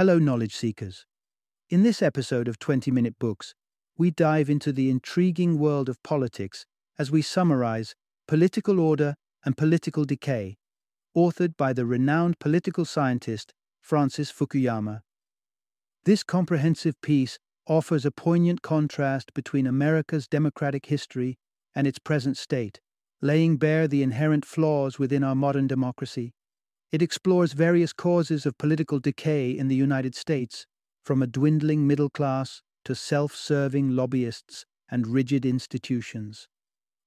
Hello, knowledge seekers. In this episode of 20 Minute Books, we dive into the intriguing world of politics as we summarize Political Order and Political Decay, authored by the renowned political scientist Francis Fukuyama. This comprehensive piece offers a poignant contrast between America's democratic history and its present state, laying bare the inherent flaws within our modern democracy. It explores various causes of political decay in the United States, from a dwindling middle class to self serving lobbyists and rigid institutions.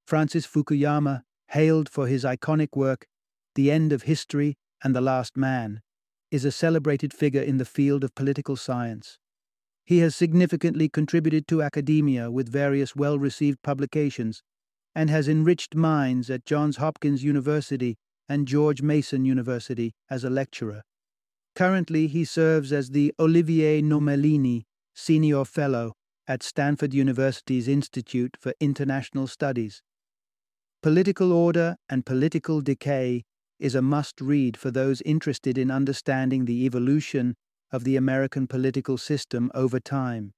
Francis Fukuyama, hailed for his iconic work, The End of History and the Last Man, is a celebrated figure in the field of political science. He has significantly contributed to academia with various well received publications and has enriched minds at Johns Hopkins University and George Mason University as a lecturer. Currently, he serves as the Olivier Nomellini Senior Fellow at Stanford University's Institute for International Studies. Political Order and Political Decay is a must read for those interested in understanding the evolution of the American political system over time.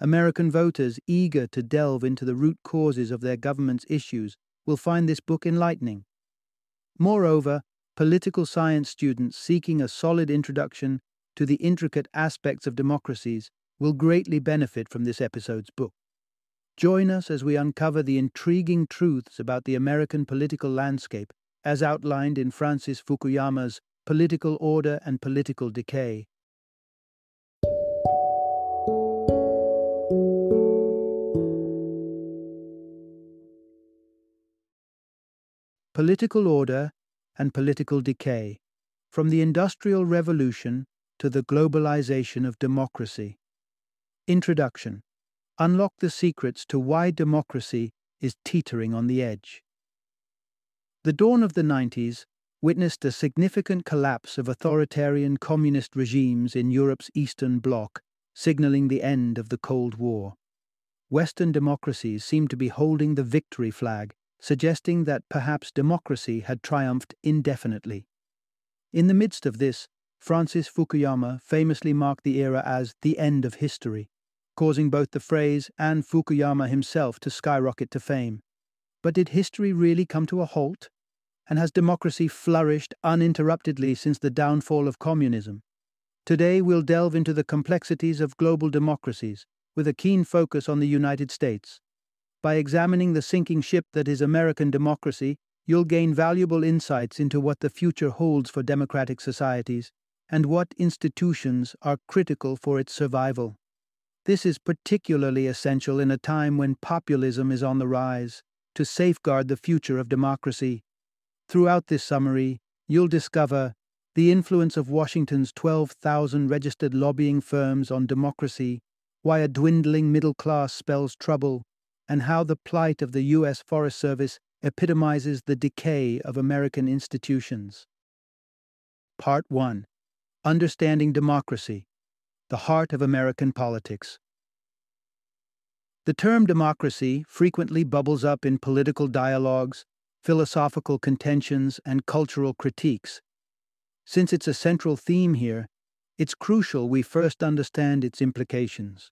American voters eager to delve into the root causes of their government's issues will find this book enlightening. Moreover, political science students seeking a solid introduction to the intricate aspects of democracies will greatly benefit from this episode's book. Join us as we uncover the intriguing truths about the American political landscape as outlined in Francis Fukuyama's Political Order and Political Decay, Political Order and Political Decay From the Industrial Revolution to the Globalization of Democracy. Introduction Unlock the secrets to why democracy is teetering on the edge. The dawn of the 90s witnessed a significant collapse of authoritarian communist regimes in Europe's Eastern Bloc, signaling the end of the Cold War. Western democracies seemed to be holding the victory flag suggesting that perhaps democracy had triumphed indefinitely. In the midst of this, Francis Fukuyama famously marked the era as the end of history, causing both the phrase and Fukuyama himself to skyrocket to fame. But did history really come to a halt? And has democracy flourished uninterruptedly since the downfall of communism? Today we'll delve into the complexities of global democracies, with a keen focus on the United States. By examining the sinking ship that is American democracy, you'll gain valuable insights into what the future holds for democratic societies and what institutions are critical for its survival. This is particularly essential in a time when populism is on the rise to safeguard the future of democracy. Throughout this summary, you'll discover the influence of Washington's 12,000 registered lobbying firms on democracy, why a dwindling middle class spells trouble, and how the plight of the U.S. Forest Service epitomizes the decay of American institutions. Part 1 Understanding Democracy The Heart of American Politics. The term democracy frequently bubbles up in political dialogues, philosophical contentions, and cultural critiques. Since it's a central theme here, it's crucial we first understand its implications.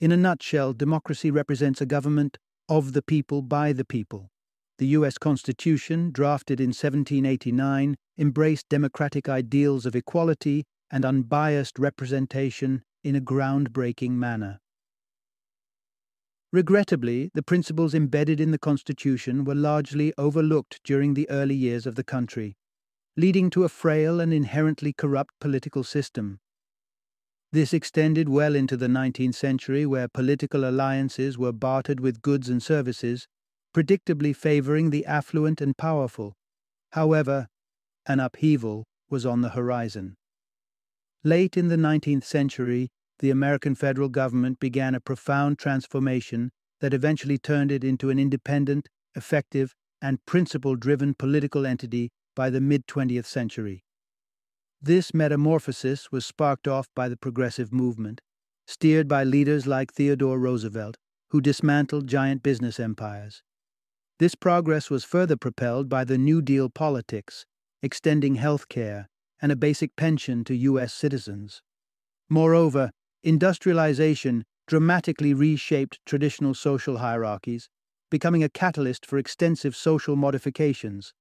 In a nutshell, democracy represents a government of the people by the people. The U.S. Constitution, drafted in 1789, embraced democratic ideals of equality and unbiased representation in a groundbreaking manner. Regrettably, the principles embedded in the Constitution were largely overlooked during the early years of the country, leading to a frail and inherently corrupt political system. This extended well into the 19th century, where political alliances were bartered with goods and services, predictably favoring the affluent and powerful. However, an upheaval was on the horizon. Late in the 19th century, the American federal government began a profound transformation that eventually turned it into an independent, effective, and principle driven political entity by the mid 20th century. This metamorphosis was sparked off by the progressive movement, steered by leaders like Theodore Roosevelt, who dismantled giant business empires. This progress was further propelled by the New Deal politics, extending health care and a basic pension to U.S. citizens. Moreover, industrialization dramatically reshaped traditional social hierarchies, becoming a catalyst for extensive social modifications.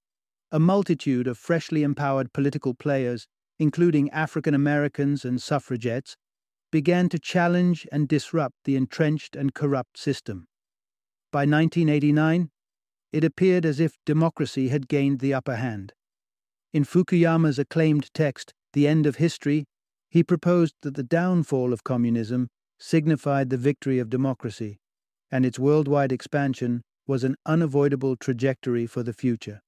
A multitude of freshly empowered political players, including African Americans and suffragettes, began to challenge and disrupt the entrenched and corrupt system. By 1989, it appeared as if democracy had gained the upper hand. In Fukuyama's acclaimed text, The End of History, he proposed that the downfall of communism signified the victory of democracy, and its worldwide expansion was an unavoidable trajectory for the future.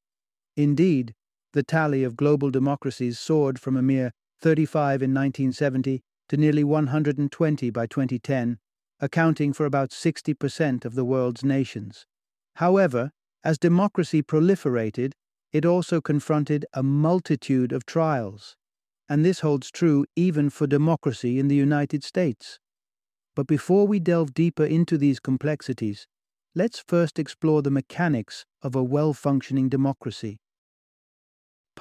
Indeed, the tally of global democracies soared from a mere 35 in 1970 to nearly 120 by 2010, accounting for about 60% of the world's nations. However, as democracy proliferated, it also confronted a multitude of trials, and this holds true even for democracy in the United States. But before we delve deeper into these complexities, let's first explore the mechanics of a well functioning democracy.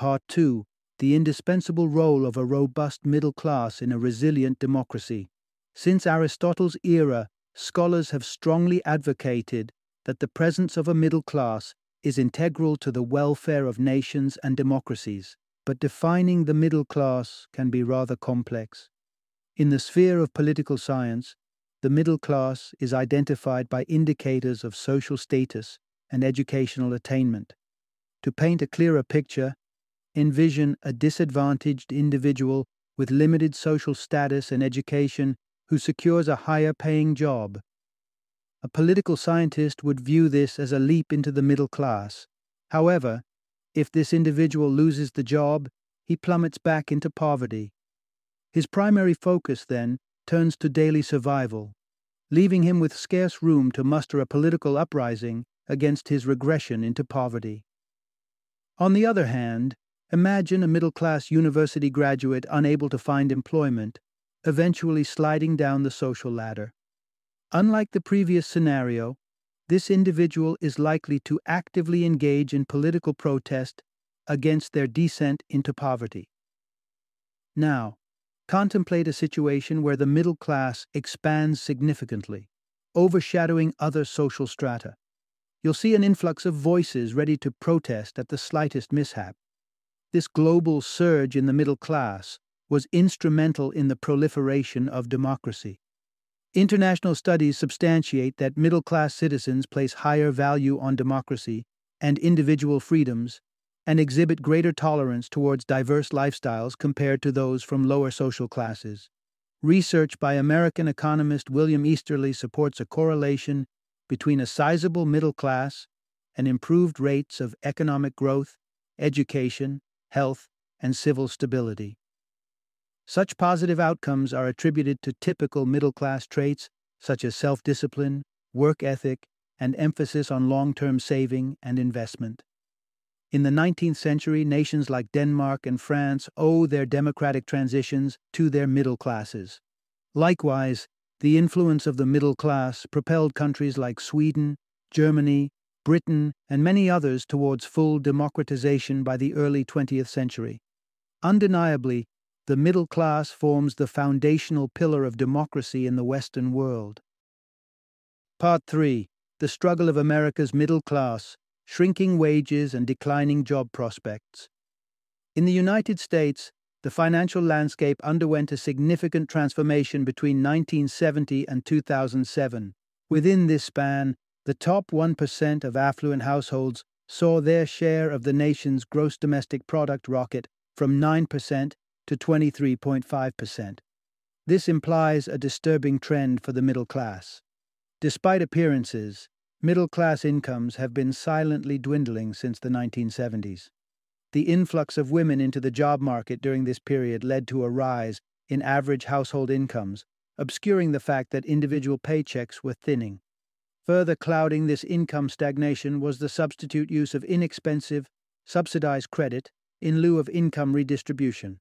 Part 2 The indispensable role of a robust middle class in a resilient democracy. Since Aristotle's era, scholars have strongly advocated that the presence of a middle class is integral to the welfare of nations and democracies, but defining the middle class can be rather complex. In the sphere of political science, the middle class is identified by indicators of social status and educational attainment. To paint a clearer picture, envision a disadvantaged individual with limited social status and education who secures a higher paying job. A political scientist would view this as a leap into the middle class. However, if this individual loses the job, he plummets back into poverty. His primary focus, then, turns to daily survival, leaving him with scarce room to muster a political uprising against his regression into poverty. On the other hand, imagine a middle class university graduate unable to find employment, eventually sliding down the social ladder. Unlike the previous scenario, this individual is likely to actively engage in political protest against their descent into poverty. Now, Contemplate a situation where the middle class expands significantly, overshadowing other social strata. You'll see an influx of voices ready to protest at the slightest mishap. This global surge in the middle class was instrumental in the proliferation of democracy. International studies substantiate that middle class citizens place higher value on democracy and individual freedoms and exhibit greater tolerance towards diverse lifestyles compared to those from lower social classes. Research by American economist William Easterly supports a correlation between a sizable middle class and improved rates of economic growth, education, health, and civil stability. Such positive outcomes are attributed to typical middle class traits such as self discipline, work ethic, and emphasis on long term saving and investment. In the 19th century, nations like Denmark and France owe their democratic transitions to their middle classes. Likewise, the influence of the middle class propelled countries like Sweden, Germany, Britain, and many others towards full democratization by the early 20th century. Undeniably, the middle class forms the foundational pillar of democracy in the Western world. Part 3 The Struggle of America's Middle Class shrinking wages, and declining job prospects. In the United States, the financial landscape underwent a significant transformation between 1970 and 2007. Within this span, the top 1% of affluent households saw their share of the nation's gross domestic product rocket from 9% to 23.5%. This implies a disturbing trend for the middle class. Despite appearances, Middle class incomes have been silently dwindling since the 1970s. The influx of women into the job market during this period led to a rise in average household incomes, obscuring the fact that individual paychecks were thinning. Further clouding this income stagnation was the substitute use of inexpensive, subsidized credit in lieu of income redistribution.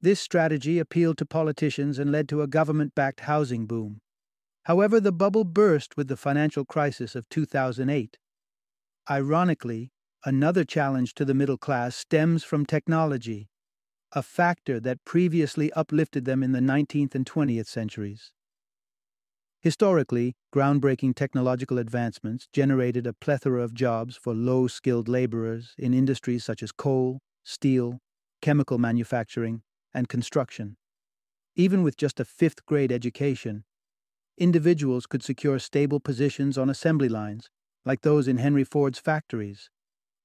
This strategy appealed to politicians and led to a government backed housing boom. However, the bubble burst with the financial crisis of 2008. Ironically, another challenge to the middle class stems from technology. a factor that previously uplifted them in the 19th and 20th centuries. Historically, groundbreaking technological advancements generated a plethora of jobs for low skilled laborers in industries such as coal, steel, chemical manufacturing, and construction. Even with just a fifth grade education, individuals could secure stable positions on assembly lines, like those in Henry Ford's factories,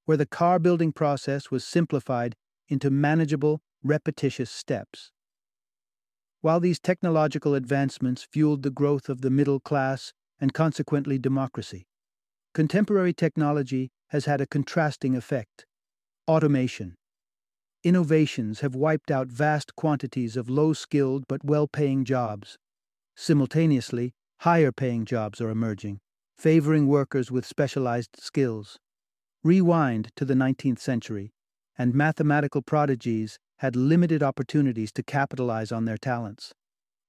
where the car building process was simplified into manageable, repetitious steps. While these technological advancements fueled the growth of the middle class and consequently democracy, contemporary technology has had a contrasting effect automation. Innovations have wiped out vast quantities of low skilled but well paying jobs. Simultaneously, higher paying jobs are emerging, favoring workers with specialized skills. Rewind to the 19th century, and mathematical prodigies had limited opportunities to capitalize on their talents.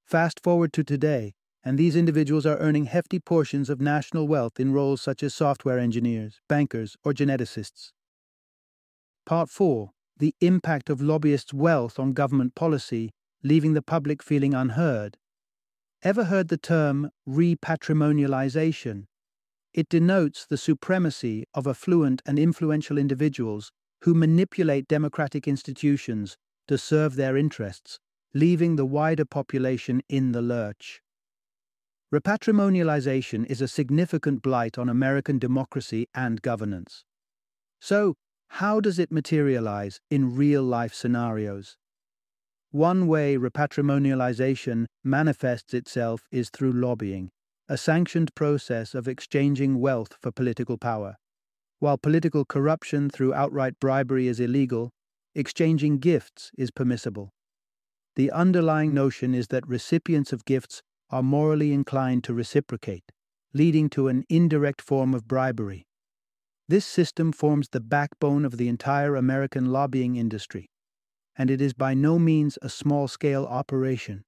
Fast forward to today, and these individuals are earning hefty portions of national wealth in roles such as software engineers, bankers, or geneticists. Part 4 The Impact of Lobbyists' Wealth on Government Policy, Leaving the Public Feeling Unheard. Ever heard the term repatrimonialization? It denotes the supremacy of affluent and influential individuals who manipulate democratic institutions to serve their interests, leaving the wider population in the lurch. Repatrimonialization is a significant blight on American democracy and governance. So, how does it materialize in real life scenarios? One way repatrimonialization manifests itself is through lobbying, a sanctioned process of exchanging wealth for political power. While political corruption through outright bribery is illegal, exchanging gifts is permissible. The underlying notion is that recipients of gifts are morally inclined to reciprocate, leading to an indirect form of bribery. This system forms the backbone of the entire American lobbying industry, and it is by no means a small scale operation.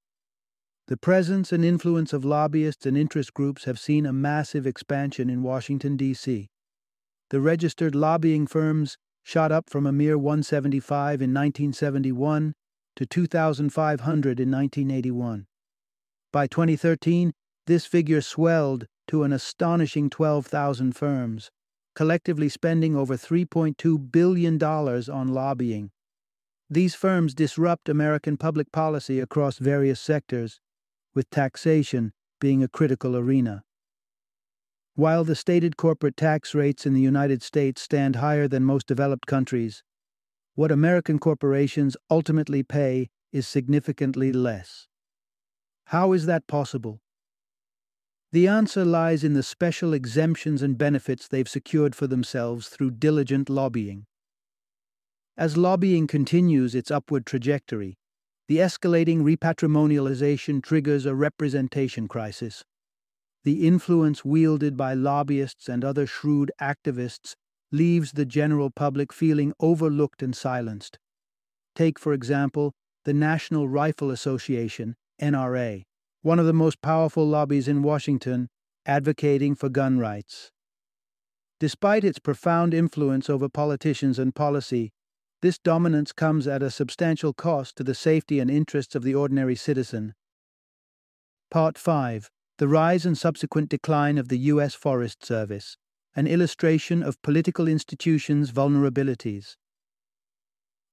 The presence and influence of lobbyists and interest groups have seen a massive expansion in Washington, D.C. The registered lobbying firms shot up from a mere 175 in 1971 to 2,500 in 1981. By 2013, this figure swelled to an astonishing 12,000 firms, collectively spending over $3.2 billion on lobbying. These firms disrupt American public policy across various sectors, with taxation being a critical arena. While the stated corporate tax rates in the United States stand higher than most developed countries, what American corporations ultimately pay is significantly less. How is that possible? The answer lies in the special exemptions and benefits they've secured for themselves through diligent lobbying. As lobbying continues its upward trajectory, the escalating repatrimonialization triggers a representation crisis. The influence wielded by lobbyists and other shrewd activists leaves the general public feeling overlooked and silenced. Take, for example, the National Rifle Association, NRA, one of the most powerful lobbies in Washington, advocating for gun rights. Despite its profound influence over politicians and policy, this dominance comes at a substantial cost to the safety and interests of the ordinary citizen. Part 5 the Rise and Subsequent Decline of the U.S. Forest Service, an illustration of political institutions' vulnerabilities.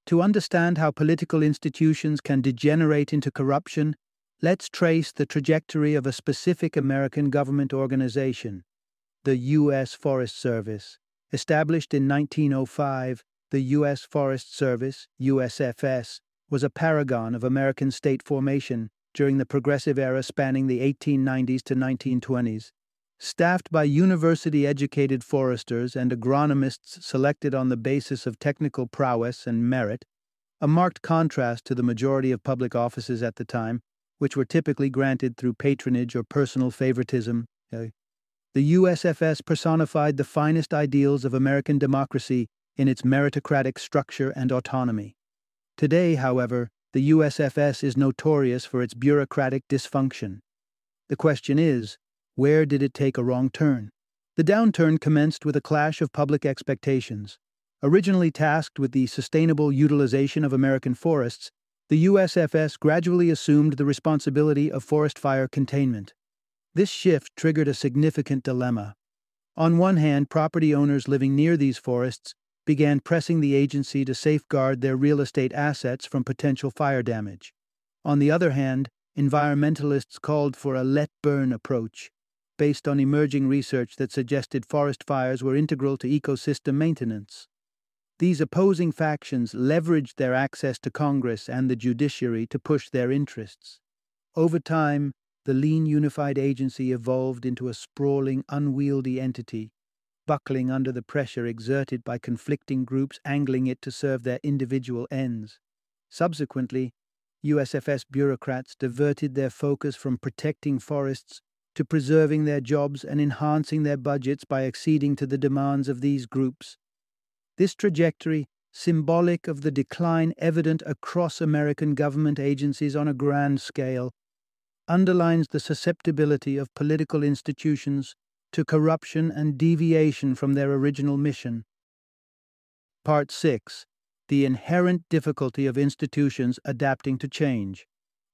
To understand how political institutions can degenerate into corruption, let's trace the trajectory of a specific American government organization, the U.S. Forest Service. Established in 1905, the U.S. Forest Service, USFS, was a paragon of American state formation during the progressive era spanning the 1890s to 1920s. Staffed by university educated foresters and agronomists selected on the basis of technical prowess and merit, a marked contrast to the majority of public offices at the time, which were typically granted through patronage or personal favoritism. Uh, the USFS personified the finest ideals of American democracy in its meritocratic structure and autonomy. Today, however, the USFS is notorious for its bureaucratic dysfunction. The question is, where did it take a wrong turn? The downturn commenced with a clash of public expectations. Originally tasked with the sustainable utilization of American forests, the USFS gradually assumed the responsibility of forest fire containment. This shift triggered a significant dilemma. On one hand, property owners living near these forests began pressing the agency to safeguard their real estate assets from potential fire damage. On the other hand, environmentalists called for a let burn approach, based on emerging research that suggested forest fires were integral to ecosystem maintenance. These opposing factions leveraged their access to Congress and the judiciary to push their interests. Over time, the lean unified agency evolved into a sprawling, unwieldy entity, buckling under the pressure exerted by conflicting groups angling it to serve their individual ends. Subsequently, USFS bureaucrats diverted their focus from protecting forests to preserving their jobs and enhancing their budgets by acceding to the demands of these groups. This trajectory, symbolic of the decline evident across American government agencies on a grand scale, underlines the susceptibility of political institutions to corruption and deviation from their original mission. Part 6 The Inherent Difficulty of Institutions Adapting to Change,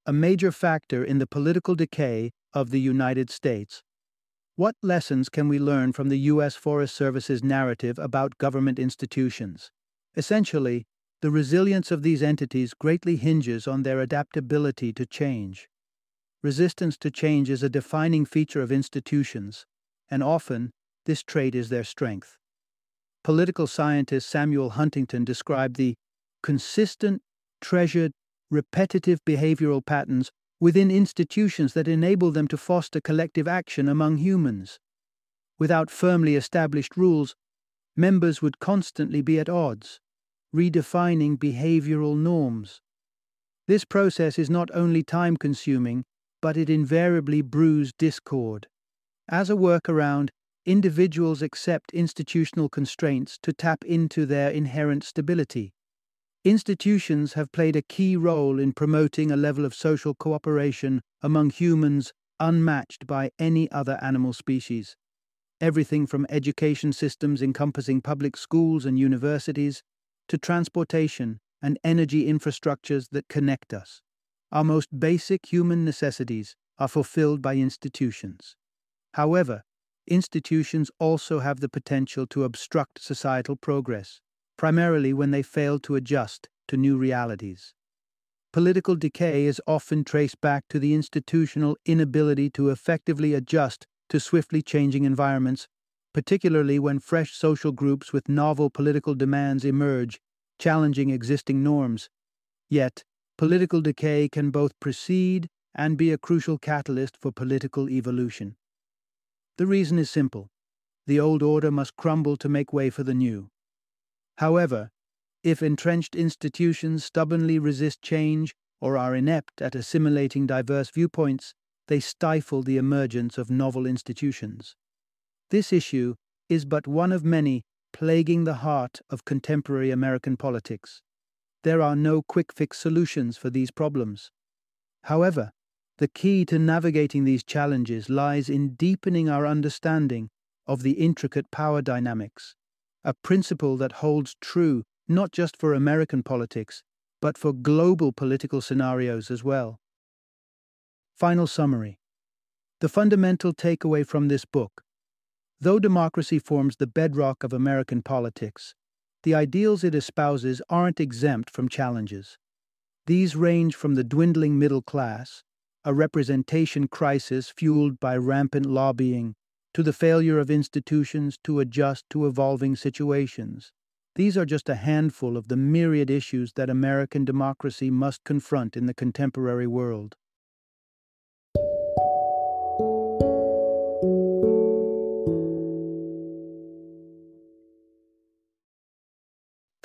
a major factor in the political decay of the United States. What lessons can we learn from the U.S. Forest Service's narrative about government institutions? Essentially, the resilience of these entities greatly hinges on their adaptability to change. Resistance to change is a defining feature of institutions, and often this trait is their strength. Political scientist Samuel Huntington described the consistent, treasured, repetitive behavioral patterns within institutions that enable them to foster collective action among humans. Without firmly established rules, members would constantly be at odds, redefining behavioral norms. This process is not only time consuming, but it invariably brews discord. As a workaround, individuals accept institutional constraints to tap into their inherent stability. Institutions have played a key role in promoting a level of social cooperation among humans unmatched by any other animal species. Everything from education systems encompassing public schools and universities to transportation and energy infrastructures that connect us. Our most basic human necessities are fulfilled by institutions. However, institutions also have the potential to obstruct societal progress, primarily when they fail to adjust to new realities. Political decay is often traced back to the institutional inability to effectively adjust to swiftly changing environments, particularly when fresh social groups with novel political demands emerge, challenging existing norms. Yet, political decay can both precede and be a crucial catalyst for political evolution. The reason is simple the old order must crumble to make way for the new. However, if entrenched institutions stubbornly resist change or are inept at assimilating diverse viewpoints, they stifle the emergence of novel institutions. This issue is but one of many plaguing the heart of contemporary American politics. There are no quick fix solutions for these problems. However, the key to navigating these challenges lies in deepening our understanding of the intricate power dynamics, a principle that holds true not just for American politics, but for global political scenarios as well. Final summary The fundamental takeaway from this book though democracy forms the bedrock of American politics, the ideals it espouses aren't exempt from challenges. These range from the dwindling middle class a representation crisis fueled by rampant lobbying, to the failure of institutions to adjust to evolving situations. These are just a handful of the myriad issues that American democracy must confront in the contemporary world.